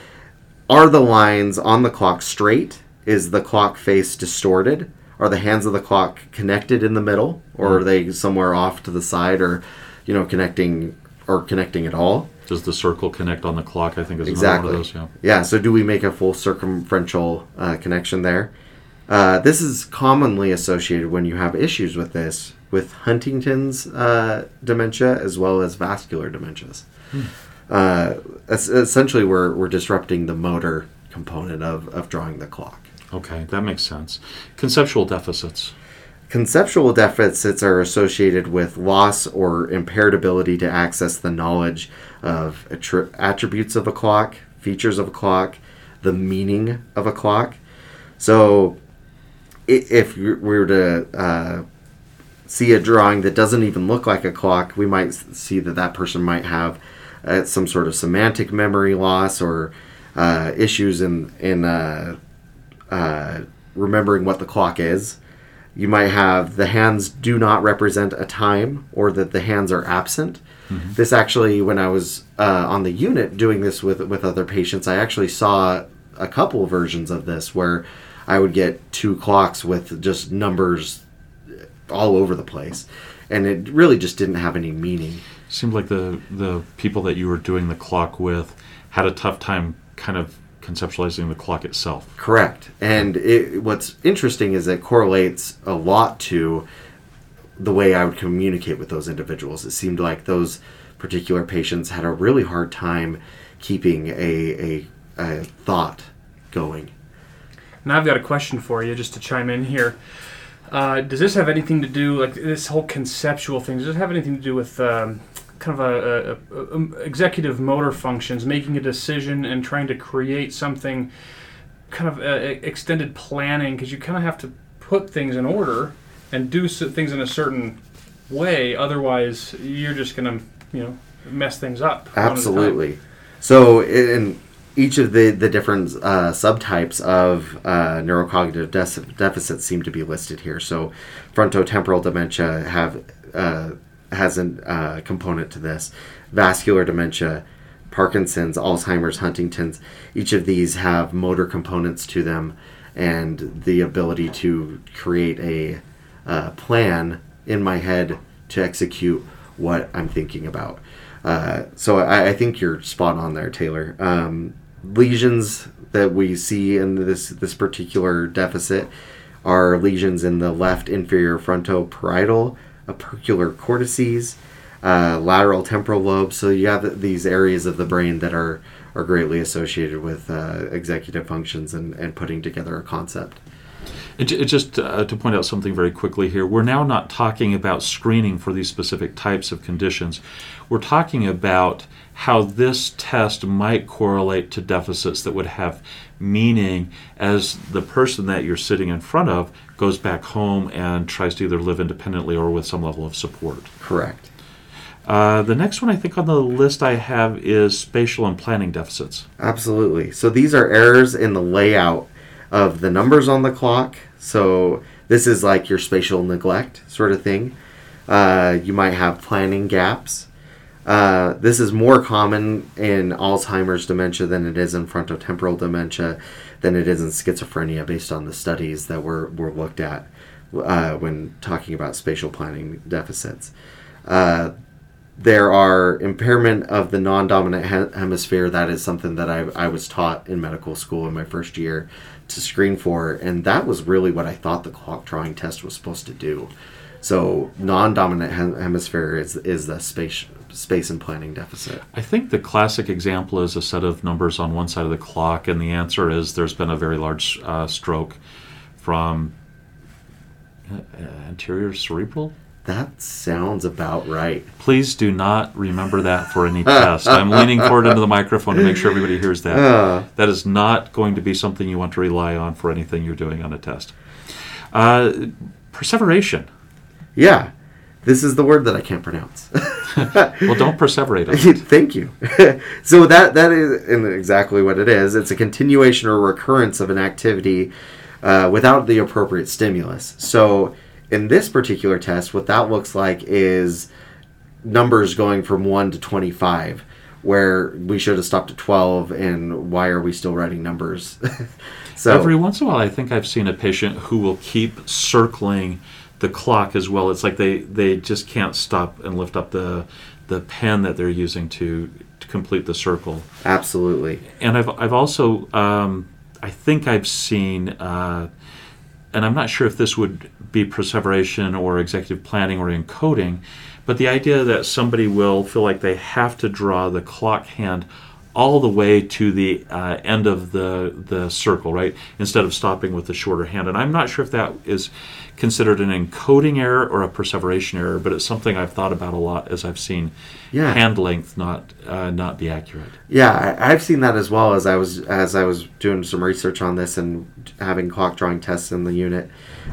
Are the lines on the clock straight? Is the clock face distorted? Are the hands of the clock connected in the middle, or are they somewhere off to the side, or you know connecting or connecting at all? Does the circle connect on the clock? I think is Exactly. one of those. Yeah. Yeah, so do we make a full circumferential uh, connection there? Uh, this is commonly associated when you have issues with this, with Huntington's uh, dementia as well as vascular dementias. Uh, essentially, we're, we're disrupting the motor component of, of drawing the clock. Okay, that makes sense. Conceptual deficits. Conceptual deficits are associated with loss or impaired ability to access the knowledge of attri- attributes of a clock, features of a clock, the meaning of a clock. So, if we were to uh, see a drawing that doesn't even look like a clock, we might see that that person might have uh, some sort of semantic memory loss or uh, issues in in uh, uh, remembering what the clock is. You might have the hands do not represent a time or that the hands are absent. This actually, when I was uh, on the unit doing this with, with other patients, I actually saw a couple versions of this where I would get two clocks with just numbers all over the place. And it really just didn't have any meaning. Seemed like the the people that you were doing the clock with had a tough time kind of conceptualizing the clock itself. Correct. And it, what's interesting is it correlates a lot to the way I would communicate with those individuals. It seemed like those particular patients had a really hard time keeping a, a a thought going. Now I've got a question for you, just to chime in here. Uh, does this have anything to do, like this whole conceptual thing? Does this have anything to do with um, kind of a, a, a, a executive motor functions, making a decision and trying to create something, kind of uh, extended planning? Because you kind of have to put things in order and do s- things in a certain way. Otherwise, you're just going to, you know, mess things up. Absolutely. So in each of the the different uh, subtypes of uh, neurocognitive def- deficits seem to be listed here. So frontotemporal dementia have uh, has a uh, component to this. Vascular dementia, Parkinson's, Alzheimer's, Huntington's. Each of these have motor components to them, and the ability to create a uh, plan in my head to execute what I'm thinking about. Uh, so I, I think you're spot on there, Taylor. Um, lesions that we see in this this particular deficit are lesions in the left inferior frontoparietal, opercular cortices, uh, lateral temporal lobe. So you have these areas of the brain that are are greatly associated with uh, executive functions and, and putting together a concept. It, it just uh, to point out something very quickly here, we're now not talking about screening for these specific types of conditions. We're talking about how this test might correlate to deficits that would have meaning as the person that you're sitting in front of goes back home and tries to either live independently or with some level of support. Correct. Uh, the next one I think on the list I have is spatial and planning deficits. Absolutely. So these are errors in the layout of the numbers on the clock. So this is like your spatial neglect sort of thing. Uh, you might have planning gaps. Uh, this is more common in Alzheimer's dementia than it is in frontotemporal dementia, than it is in schizophrenia, based on the studies that were, were looked at uh, when talking about spatial planning deficits. Uh, there are impairment of the non-dominant he- hemisphere that is something that I, I was taught in medical school in my first year to screen for and that was really what i thought the clock drawing test was supposed to do so non-dominant hem- hemisphere is, is the space space and planning deficit I think the classic example is a set of numbers on one side of the clock, and the answer is there's been a very large uh, stroke from uh, anterior cerebral. that sounds about right Please do not remember that for any test. I'm leaning forward into the microphone to make sure everybody hears that. Uh. that is not going to be something you want to rely on for anything you're doing on a test. Uh, perseveration. yeah this is the word that i can't pronounce Well, don't perseverate on it. Thank you. so that that is exactly what it is. It's a continuation or recurrence of an activity uh, without the appropriate stimulus. So in this particular test, what that looks like is numbers going from one to twenty-five, where we should have stopped at twelve, and why are we still writing numbers? so Every once in a while, I think I've seen a patient who will keep circling the clock as well. It's like they, they just can't stop and lift up the the pen that they're using to, to complete the circle. absolutely, And I've I've also um, I think I've seen, uh, and I'm not sure if this would be perseveration or executive planning or encoding, but the idea that somebody will feel like they have to draw the clock hand all the way to the uh, end of the the circle, right? Instead of stopping with the shorter hand. And I'm not sure if that is considered an encoding error or a perseveration error, but it's something I've thought about a lot as I've seen Yeah. hand length not uh, not be accurate. Yeah, I, I've seen that as well as I was as I was doing some research on this and having clock drawing tests in the unit,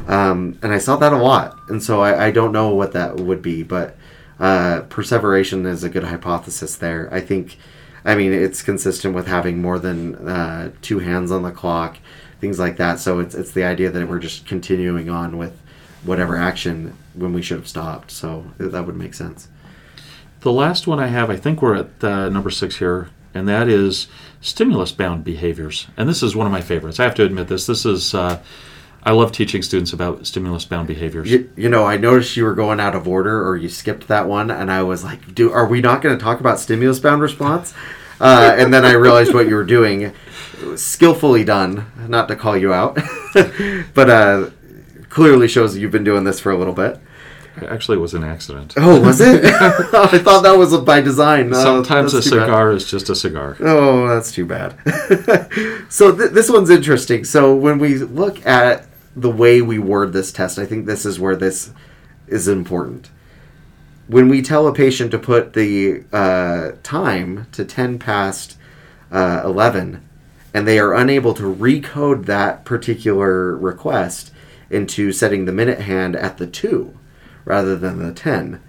um, and I saw that a lot. And so I, I don't know what that would be, but uh, perseveration is a good hypothesis there. I think, I mean, it's consistent with having more than uh, two hands on the clock, things like that. So it's it's the idea that we're just continuing on with whatever action when we should have stopped. So that would make sense. The last one I have, I think we're at uh, number six here, and that is stimulus bound behaviors. And this is one of my favorites. I have to admit this. This is, uh, I love teaching students about stimulus bound behaviors. You, you know, I noticed you were going out of order, or you skipped that one, and I was like, "Do are we not going to talk about stimulus bound response?" Uh, and then I realized what you were doing. Skillfully done, not to call you out, but uh, clearly shows that you've been doing this for a little bit. Actually, it was an accident. Oh, was it? I thought that was by design. Uh, Sometimes a too bad. cigar is just a cigar. Oh, that's too bad. so th- this one's interesting. So when we look at the way we word this test, I think this is where this is important. When we tell a patient to put the uh, time to 10 past uh, 11, and they are unable to recode that particular request into setting the minute hand at the 2 rather than the 10,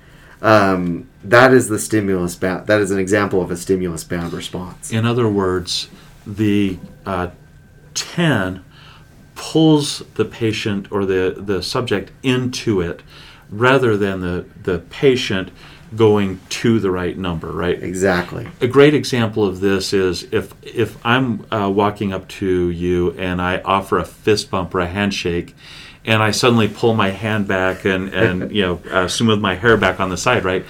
um, that is the stimulus bound. That is an example of a stimulus bound response. In other words, the uh, 10 pulls the patient or the, the subject into it rather than the, the patient going to the right number, right? Exactly. A great example of this is if if I'm uh, walking up to you and I offer a fist bump or a handshake, and I suddenly pull my hand back and and you know uh, smooth my hair back on the side, right?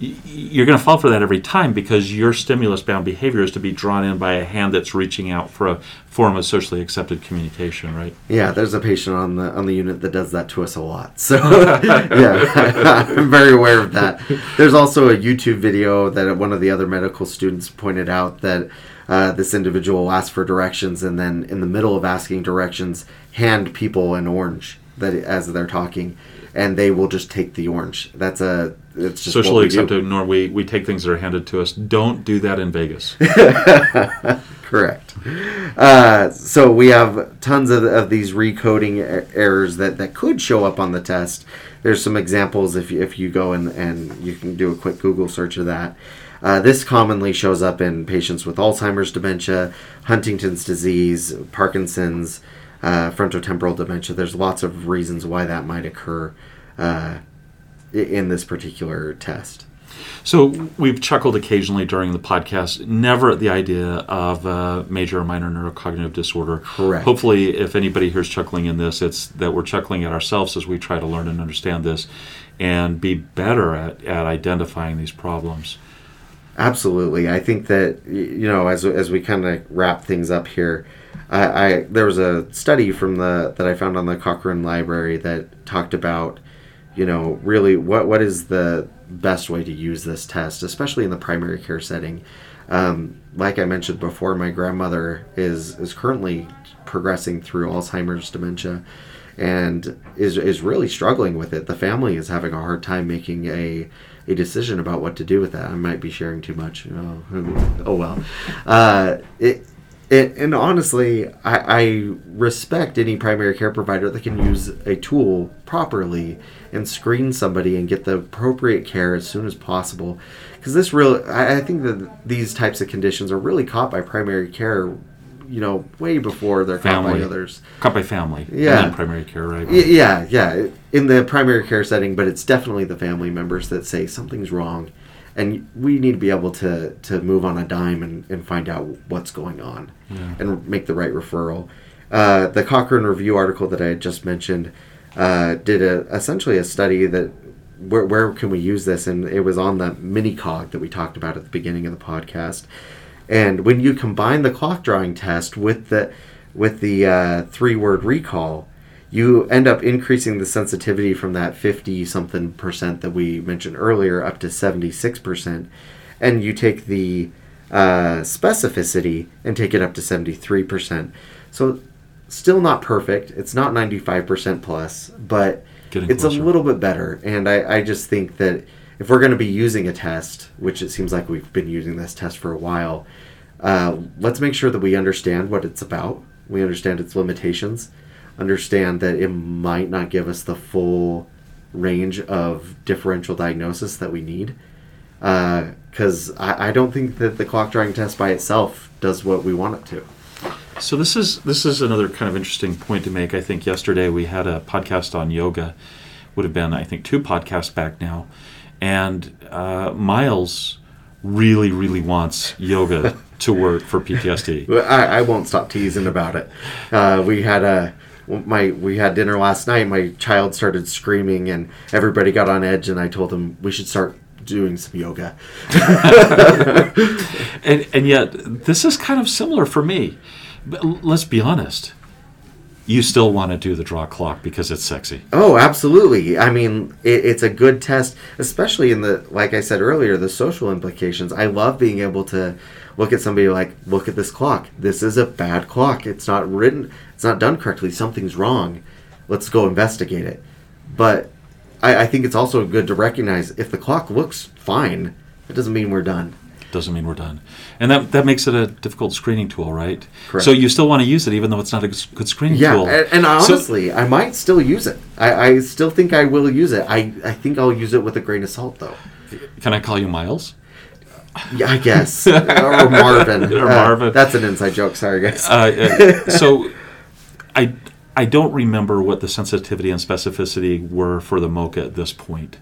You're going to fall for that every time because your stimulus bound behavior is to be drawn in by a hand that's reaching out for a form of socially accepted communication, right? Yeah, there's a patient on the on the unit that does that to us a lot. So yeah, I'm very aware of that. There's also a YouTube video that one of the other medical students pointed out that uh, this individual asked for directions and then in the middle of asking directions, hand people an orange that as they're talking, and they will just take the orange. That's a it's just Socially accepted, nor we, we take things that are handed to us. Don't do that in Vegas. Correct. Uh, so we have tons of, of these recoding er- errors that, that could show up on the test. There's some examples if you, if you go and, and you can do a quick Google search of that. Uh, this commonly shows up in patients with Alzheimer's dementia, Huntington's disease, Parkinson's, uh, frontotemporal dementia. There's lots of reasons why that might occur uh, in this particular test. So we've chuckled occasionally during the podcast, never at the idea of a major or minor neurocognitive disorder. Correct. Hopefully, if anybody hears chuckling in this, it's that we're chuckling at ourselves as we try to learn and understand this and be better at, at identifying these problems. Absolutely, I think that you know as as we kind of wrap things up here, I, I there was a study from the that I found on the Cochrane Library that talked about you know really what what is the best way to use this test, especially in the primary care setting. Um, like I mentioned before, my grandmother is is currently progressing through Alzheimer's dementia and is is really struggling with it. The family is having a hard time making a a decision about what to do with that. I might be sharing too much. Oh, oh well. Uh, it, it and honestly, I, I respect any primary care provider that can use a tool properly and screen somebody and get the appropriate care as soon as possible. Because this real, I, I think that these types of conditions are really caught by primary care. You know, way before they're caught by Family. others. Caught by family. Yeah. And primary care, right? Yeah, yeah, in the primary care setting, but it's definitely the family members that say something's wrong, and we need to be able to to move on a dime and, and find out what's going on, Yeah. and make the right referral. Uh, the Cochrane Review article that I had just mentioned uh, did a, essentially a study that where, where can we use this, and it was on the mini cog that we talked about at the beginning of the podcast. And when you combine the clock drawing test with the with the uh, three word recall, you end up increasing the sensitivity from that 50 something percent that we mentioned earlier up to 76 percent. And you take the uh, specificity and take it up to 73 percent. So still not perfect. It's not 95 percent plus, but Getting it's closer. a little bit better. And I, I just think that if we're going to be using a test, which it seems like we've been using this test for a while, uh, let's make sure that we understand what it's about. We understand its limitations, understand that it might not give us the full range of differential diagnosis that we need. Because I, I don't think that the clock drawing test by itself does what we want it to. So this is this is another kind of interesting point to make. I think yesterday we had a podcast on yoga, would have been I think two podcasts back now, and uh, Miles really really wants yoga to work for PTSD. I, I won't stop teasing about it. Uh, we had a my we had dinner last night. My child started screaming, and everybody got on edge. And I told them we should start doing some yoga. and and yet this is kind of similar for me. But let's be honest. you still want to do the draw clock because it's sexy. Oh, absolutely. I mean, it, it's a good test, especially in the, like I said earlier, the social implications. I love being able to look at somebody like, look at this clock. This is a bad clock. It's not written, it's not done correctly. Something's wrong. Let's go investigate it. But I, I think it's also good to recognize if the clock looks fine, it doesn't mean we're done. Doesn't mean we're done. And that, that makes it a difficult screening tool, right? Correct. So you still want to use it even though it's not a good screening Yeah, tool. and, and So- honestly, I might still use it. I, I still think I will use it. I, I think I'll use it with a grain of salt, though. can I call you Miles? Yeah, I guess. or Marvin. Or Uh, Marvin. that's an inside joke. Sorry, guys. Uh, uh, so I I don't remember what the sensitivity and specificity were for the MoCA at this point.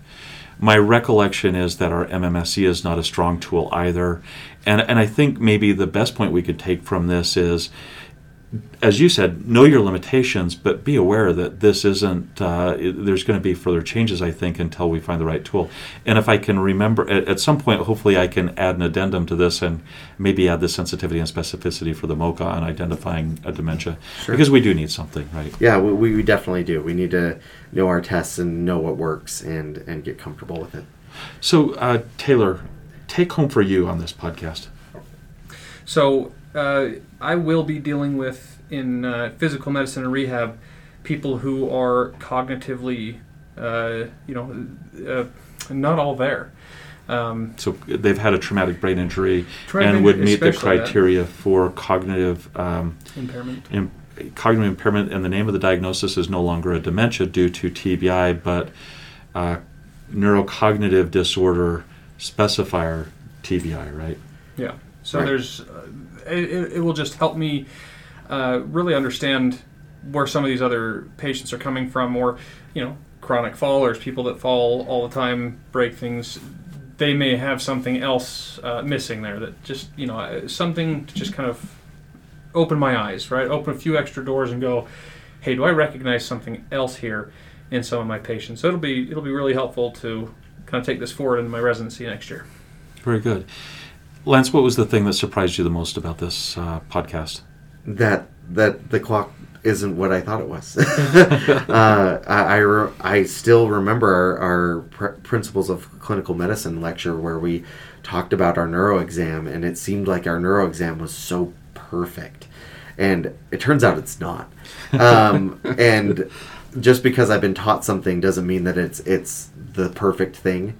My recollection is that our MMSE is not a strong tool either, and and I think maybe the best point we could take from this is. As you said, know your limitations, but be aware that this isn't. Uh, there's going to be further changes, I think, until we find the right tool. And if I can remember, at, at some point, hopefully, I can add an addendum to this and maybe add the sensitivity and specificity for the MoCA on identifying a dementia, Sure. because we do need something, right? yeah, we, we definitely do. We need to know our tests and know what works and, and get comfortable with it. So, uh, Taylor, take home for you on this podcast. So uh, I will be dealing with in uh, physical medicine and rehab people who are cognitively, uh, you know, uh, not all there. Um, So they've had a traumatic brain injury Traumatic and would meet the especially that. criteria for cognitive um, impairment. im- cognitive impairment, and the name of the diagnosis is no longer a dementia due to TBI, but uh, neurocognitive disorder specifier TBI, right? Yeah. So Right. there's, uh, it, it will just help me uh, really understand where some of these other patients are coming from, or you know, chronic fallers, people that fall all the time, break things. They may have something else uh, missing there that just you know uh, something to just kind of open my eyes, right? Open a few extra doors and go, hey, do I recognize something else here in some of my patients? So it'll be it'll be really helpful to kind of take this forward into my residency next year. Very good. Lance, what was the thing that surprised you the most about this uh, podcast? That that the clock isn't what I thought it was. uh, I I, re- I still remember our, our pr- principles of clinical medicine lecture where we talked about our neuro exam, and it seemed like our neuro exam was so perfect, and it turns out it's not. Um, and just because I've been taught something doesn't mean that it's it's the perfect thing,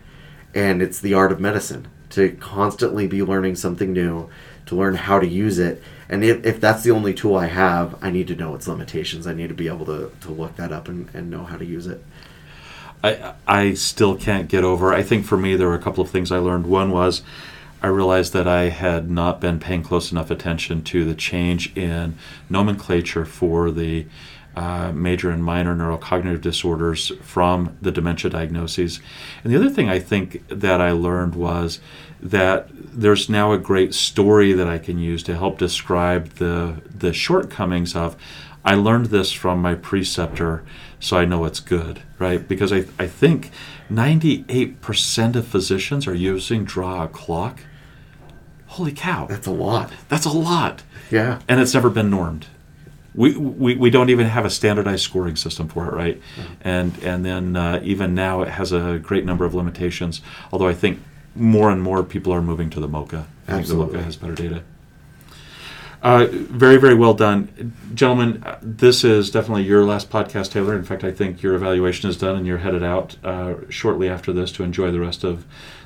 and it's the art of medicine to constantly be learning something new, to learn how to use it. And if, if that's the only tool I have, I need to know its limitations. I need to be able to, to look that up and, and know how to use it. I, I still can't get over. I think for me, there were a couple of things I learned. One was I realized that I had not been paying close enough attention to the change in nomenclature for the uh, major and minor neurocognitive disorders from the dementia diagnoses. And the other thing I think that I learned was that there's now a great story that I can use to help describe the the shortcomings of I learned this from my preceptor, so I know it's good, right? Because I, I think 98% of physicians are using draw a clock. Holy cow, That's a lot. that's a lot. Yeah. And it's never been normed. We, we, we don't even have a standardized scoring system for it, right? And and then uh, even now it has a great number of limitations. Although I think more and more people are moving to the MoCA. I think the Absolutely. MoCA has better data. Uh, very, very well done. Gentlemen, uh, this is definitely your last podcast, Taylor. In fact, I think your evaluation is done and you're headed out uh, shortly after this to enjoy the rest of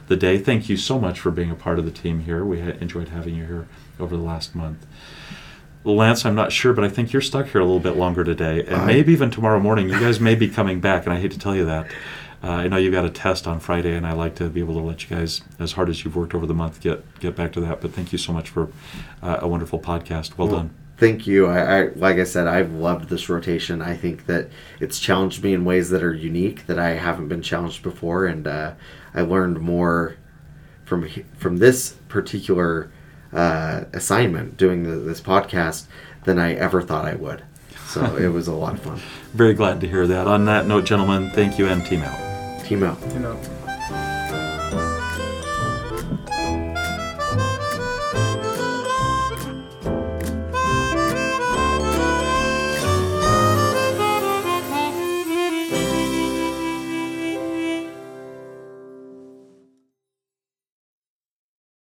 the day. Thank you so much for being a part of the team here. We ha- enjoyed having you here over the last month. Lance, I'm not sure, but I think you're stuck here a little bit longer today, and I- maybe even tomorrow morning. You guys may be coming back, and I hate to tell you that. Uh, I know you've got a test on Friday, and I like to be able to let you guys, as hard as you've worked over the month, get get back to that. But thank you so much for uh, a wonderful podcast. Well, Well, done. Thank you. I, I like I said, I've loved this rotation. I think that it's challenged me in ways that are unique that I haven't been challenged before, and uh, I learned more from from this particular uh, assignment doing the, this podcast than I ever thought I would. So it was a lot of fun. Very glad to hear that. On that note, gentlemen, thank you and team out. Team out. You know.